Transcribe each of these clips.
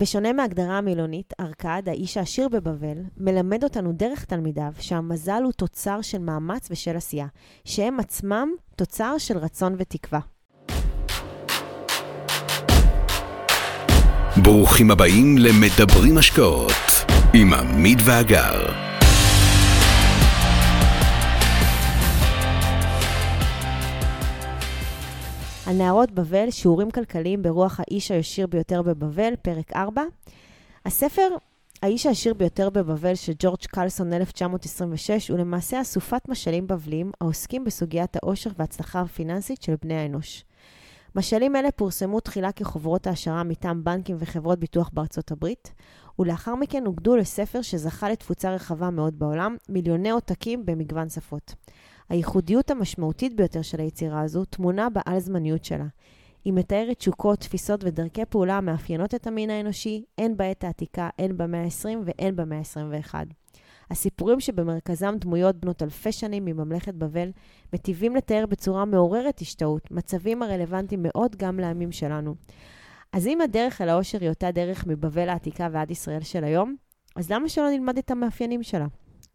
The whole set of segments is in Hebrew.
בשונה מהגדרה המילונית, ארכד, האיש העשיר בבבל, מלמד אותנו דרך תלמידיו שהמזל הוא תוצר של מאמץ ושל עשייה, שהם עצמם תוצר של רצון ותקווה. ברוכים הבאים למדברים השקעות עם עמית ואגר. על נערות בבל, שיעורים כלכליים ברוח האיש הישיר ביותר בבבל, פרק 4. הספר האיש העשיר ביותר בבבל של ג'ורג' קלסון 1926 הוא למעשה אסופת משלים בבליים העוסקים בסוגיית העושר וההצלחה הפיננסית של בני האנוש. משלים אלה פורסמו תחילה כחוברות העשרה מטעם בנקים וחברות ביטוח בארצות הברית, ולאחר מכן אוגדו לספר שזכה לתפוצה רחבה מאוד בעולם, מיליוני עותקים במגוון שפות. הייחודיות המשמעותית ביותר של היצירה הזו טמונה בעל זמניות שלה. היא מתארת תשוקות, תפיסות ודרכי פעולה המאפיינות את המין האנושי, הן בעת העתיקה, הן במאה ה-20 והן במאה ה-21. הסיפורים שבמרכזם דמויות בנות אלפי שנים מממלכת בבל, מטיבים לתאר בצורה מעוררת השתאות, מצבים הרלוונטיים מאוד גם לימים שלנו. אז אם הדרך אל העושר היא אותה דרך מבבל העתיקה ועד ישראל של היום, אז למה שלא נלמד את המאפיינים שלה?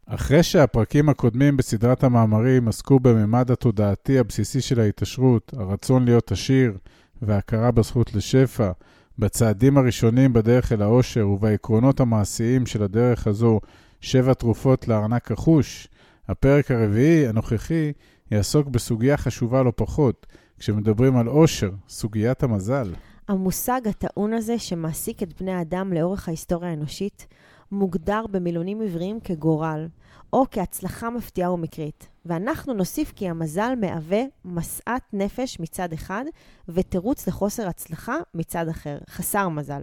אחרי שהפרקים הקודמים בסדרת המאמרים עסקו בממד התודעתי הבסיסי של ההתעשרות, הרצון להיות עשיר והכרה בזכות לשפע, בצעדים הראשונים בדרך אל העושר ובעקרונות המעשיים של הדרך הזו, שבע תרופות לארנק החוש, הפרק הרביעי, הנוכחי, יעסוק בסוגיה חשובה לא פחות, כשמדברים על עושר, סוגיית המזל. המושג הטעון הזה שמעסיק את בני האדם לאורך ההיסטוריה האנושית, מוגדר במילונים עבריים כגורל, או כהצלחה מפתיעה ומקרית. ואנחנו נוסיף כי המזל מהווה משאת נפש מצד אחד, ותירוץ לחוסר הצלחה מצד אחר, חסר מזל.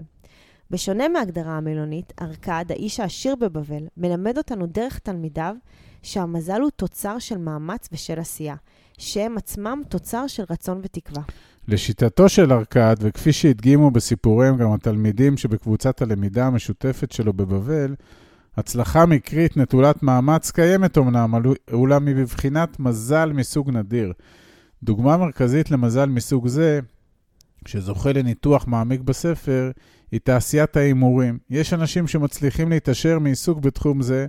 בשונה מההגדרה המילונית, ארכד, האיש העשיר בבבל, מלמד אותנו דרך תלמידיו שהמזל הוא תוצר של מאמץ ושל עשייה, שהם עצמם תוצר של רצון ותקווה. לשיטתו של ארכד, וכפי שהדגימו בסיפוריהם גם התלמידים שבקבוצת הלמידה המשותפת שלו בבבל, הצלחה מקרית נטולת מאמץ קיימת אמנם, אולם היא בבחינת מזל מסוג נדיר. דוגמה מרכזית למזל מסוג זה, שזוכה לניתוח מעמיק בספר, היא תעשיית ההימורים. יש אנשים שמצליחים להתעשר מעיסוק בתחום זה,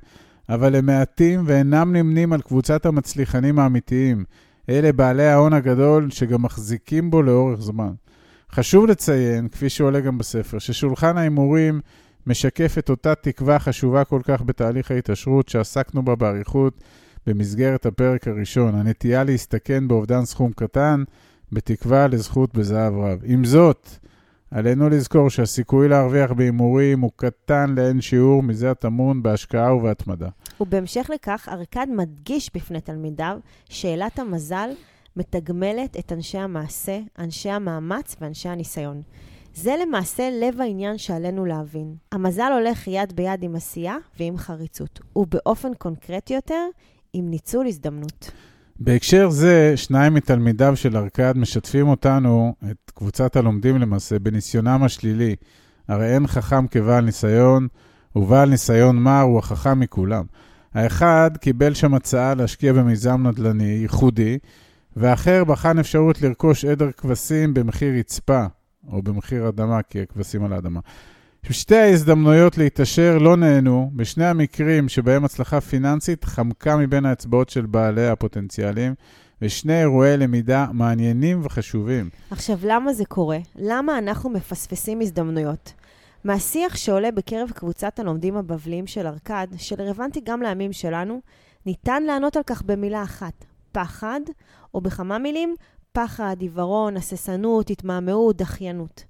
אבל הם מעטים ואינם נמנים על קבוצת המצליחנים האמיתיים. אלה בעלי ההון הגדול שגם מחזיקים בו לאורך זמן. חשוב לציין, כפי שעולה גם בספר, ששולחן ההימורים משקף את אותה תקווה חשובה כל כך בתהליך ההתעשרות שעסקנו בה באריכות במסגרת הפרק הראשון, הנטייה להסתכן באובדן סכום קטן, בתקווה לזכות בזהב רב. עם זאת, עלינו לזכור שהסיכוי להרוויח בהימורים הוא קטן לאין שיעור מזה הטמון בהשקעה ובהתמדה. ובהמשך לכך, ארכד מדגיש בפני תלמידיו שאלת המזל מתגמלת את אנשי המעשה, אנשי המאמץ ואנשי הניסיון. זה למעשה לב העניין שעלינו להבין. המזל הולך יד ביד עם עשייה ועם חריצות, ובאופן קונקרטי יותר, עם ניצול הזדמנות. בהקשר זה, שניים מתלמידיו של ארכד משתפים אותנו, את קבוצת הלומדים למעשה, בניסיונם השלילי. הרי אין חכם כבעל ניסיון, ובעל ניסיון מר הוא החכם מכולם. האחד קיבל שם הצעה להשקיע במיזם נדל"ני ייחודי, והאחר בחן אפשרות לרכוש עדר כבשים במחיר רצפה, או במחיר אדמה, כי הכבשים על האדמה. שתי ההזדמנויות להתעשר לא נהנו, בשני המקרים שבהם הצלחה פיננסית חמקה מבין האצבעות של בעלי הפוטנציאלים, ושני אירועי למידה מעניינים וחשובים. עכשיו, למה זה קורה? למה אנחנו מפספסים הזדמנויות? מהשיח שעולה בקרב קבוצת הלומדים הבבליים של ארכד, שרלוונטי גם לימים שלנו, ניתן לענות על כך במילה אחת, פחד, או בכמה מילים, פחד, עיוורון, הססנות, התמהמהות, דחיינות.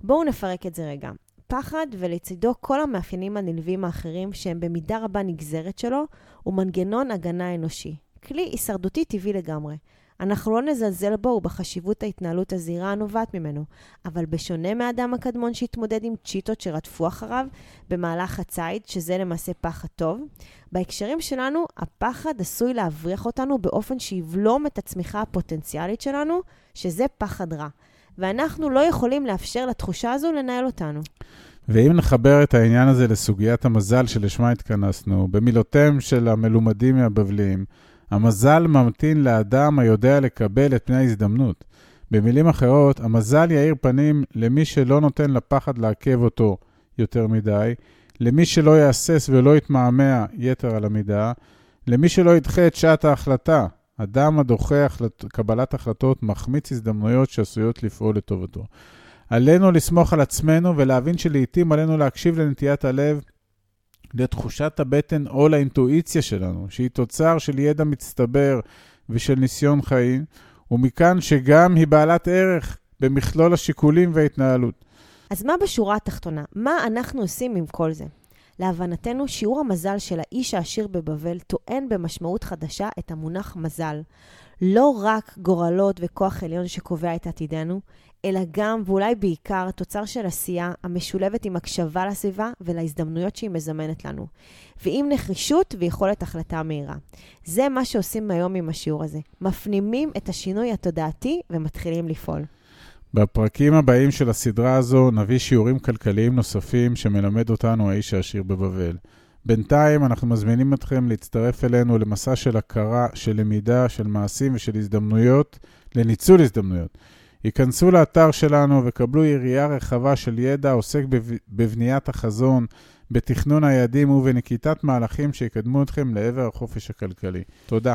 בואו נפרק את זה רגע. פחד ולצידו כל המאפיינים הנלווים האחרים שהם במידה רבה נגזרת שלו, הוא מנגנון הגנה אנושי. כלי הישרדותי טבעי לגמרי. אנחנו לא נזלזל בו ובחשיבות ההתנהלות הזהירה הנובעת ממנו, אבל בשונה מהאדם הקדמון שהתמודד עם צ'יטות שרדפו אחריו במהלך הציד, שזה למעשה פחד טוב, בהקשרים שלנו הפחד עשוי להבריח אותנו באופן שיבלום את הצמיחה הפוטנציאלית שלנו, שזה פחד רע. ואנחנו לא יכולים לאפשר לתחושה הזו לנהל אותנו. ואם נחבר את העניין הזה לסוגיית המזל שלשמה התכנסנו, במילותיהם של המלומדים מהבבליים, המזל ממתין לאדם היודע לקבל את פני ההזדמנות. במילים אחרות, המזל יאיר פנים למי שלא נותן לפחד לעכב אותו, יותר מדי, למי שלא יהסס ולא יתמהמה יתר על המידה, למי שלא ידחה את שעת ההחלטה. אדם הדוחה החלט... קבלת החלטות מחמיץ הזדמנויות שעשויות לפעול לטובתו. עלינו לסמוך על עצמנו ולהבין שלעיתים עלינו להקשיב לנטיית הלב, לתחושת הבטן או לאינטואיציה שלנו, שהיא תוצר של ידע מצטבר ושל ניסיון חיים, ומכאן שגם היא בעלת ערך במכלול השיקולים וההתנהלות. אז מה בשורה התחתונה? מה אנחנו עושים עם כל זה? להבנתנו, שיעור המזל של האיש העשיר בבבל טוען במשמעות חדשה את המונח מזל. לא רק גורלות וכוח עליון שקובע את עתידנו, אלא גם, ואולי בעיקר, תוצר של עשייה המשולבת עם הקשבה לסביבה ולהזדמנויות שהיא מזמנת לנו, ועם נחישות ויכולת החלטה מהירה. זה מה שעושים היום עם השיעור הזה. מפנימים את השינוי התודעתי ומתחילים לפעול. בפרקים הבאים של הסדרה הזו נביא שיעורים כלכליים נוספים שמלמד אותנו האיש העשיר בבבל. בינתיים אנחנו מזמינים אתכם להצטרף אלינו למסע של הכרה, של למידה, של מעשים ושל הזדמנויות, לניצול הזדמנויות. היכנסו לאתר שלנו וקבלו יריעה רחבה של ידע העוסק בבניית החזון, בתכנון היעדים ובנקיטת מהלכים שיקדמו אתכם לעבר החופש הכלכלי. תודה.